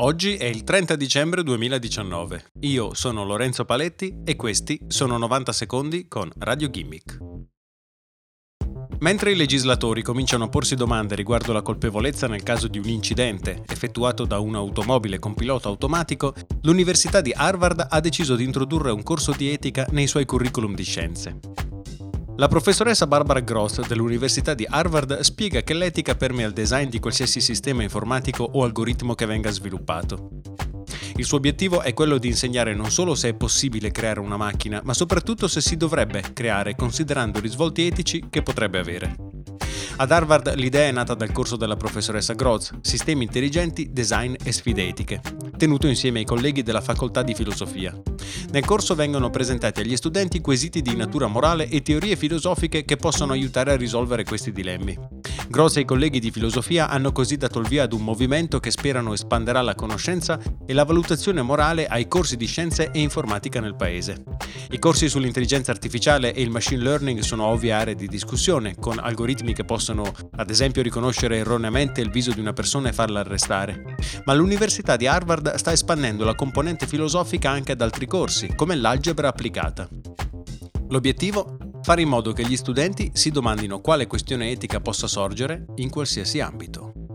Oggi è il 30 dicembre 2019. Io sono Lorenzo Paletti e questi sono 90 secondi con Radio Gimmick. Mentre i legislatori cominciano a porsi domande riguardo la colpevolezza nel caso di un incidente effettuato da un'automobile con pilota automatico, l'Università di Harvard ha deciso di introdurre un corso di etica nei suoi curriculum di scienze. La professoressa Barbara Gross dell'Università di Harvard spiega che l'etica permea il design di qualsiasi sistema informatico o algoritmo che venga sviluppato. Il suo obiettivo è quello di insegnare non solo se è possibile creare una macchina, ma soprattutto se si dovrebbe creare considerando i risvolti etici che potrebbe avere. Ad Harvard l'idea è nata dal corso della professoressa Groz, Sistemi intelligenti, design e sfide etiche, tenuto insieme ai colleghi della facoltà di filosofia. Nel corso vengono presentati agli studenti quesiti di natura morale e teorie filosofiche che possono aiutare a risolvere questi dilemmi. Gross e i colleghi di filosofia hanno così dato il via ad un movimento che sperano espanderà la conoscenza e la valutazione morale ai corsi di scienze e informatica nel paese. I corsi sull'intelligenza artificiale e il machine learning sono ovvie aree di discussione, con algoritmi che possono, ad esempio, riconoscere erroneamente il viso di una persona e farla arrestare. Ma l'Università di Harvard sta espandendo la componente filosofica anche ad altri corsi, come l'algebra applicata. L'obiettivo? Fare in modo che gli studenti si domandino quale questione etica possa sorgere in qualsiasi ambito.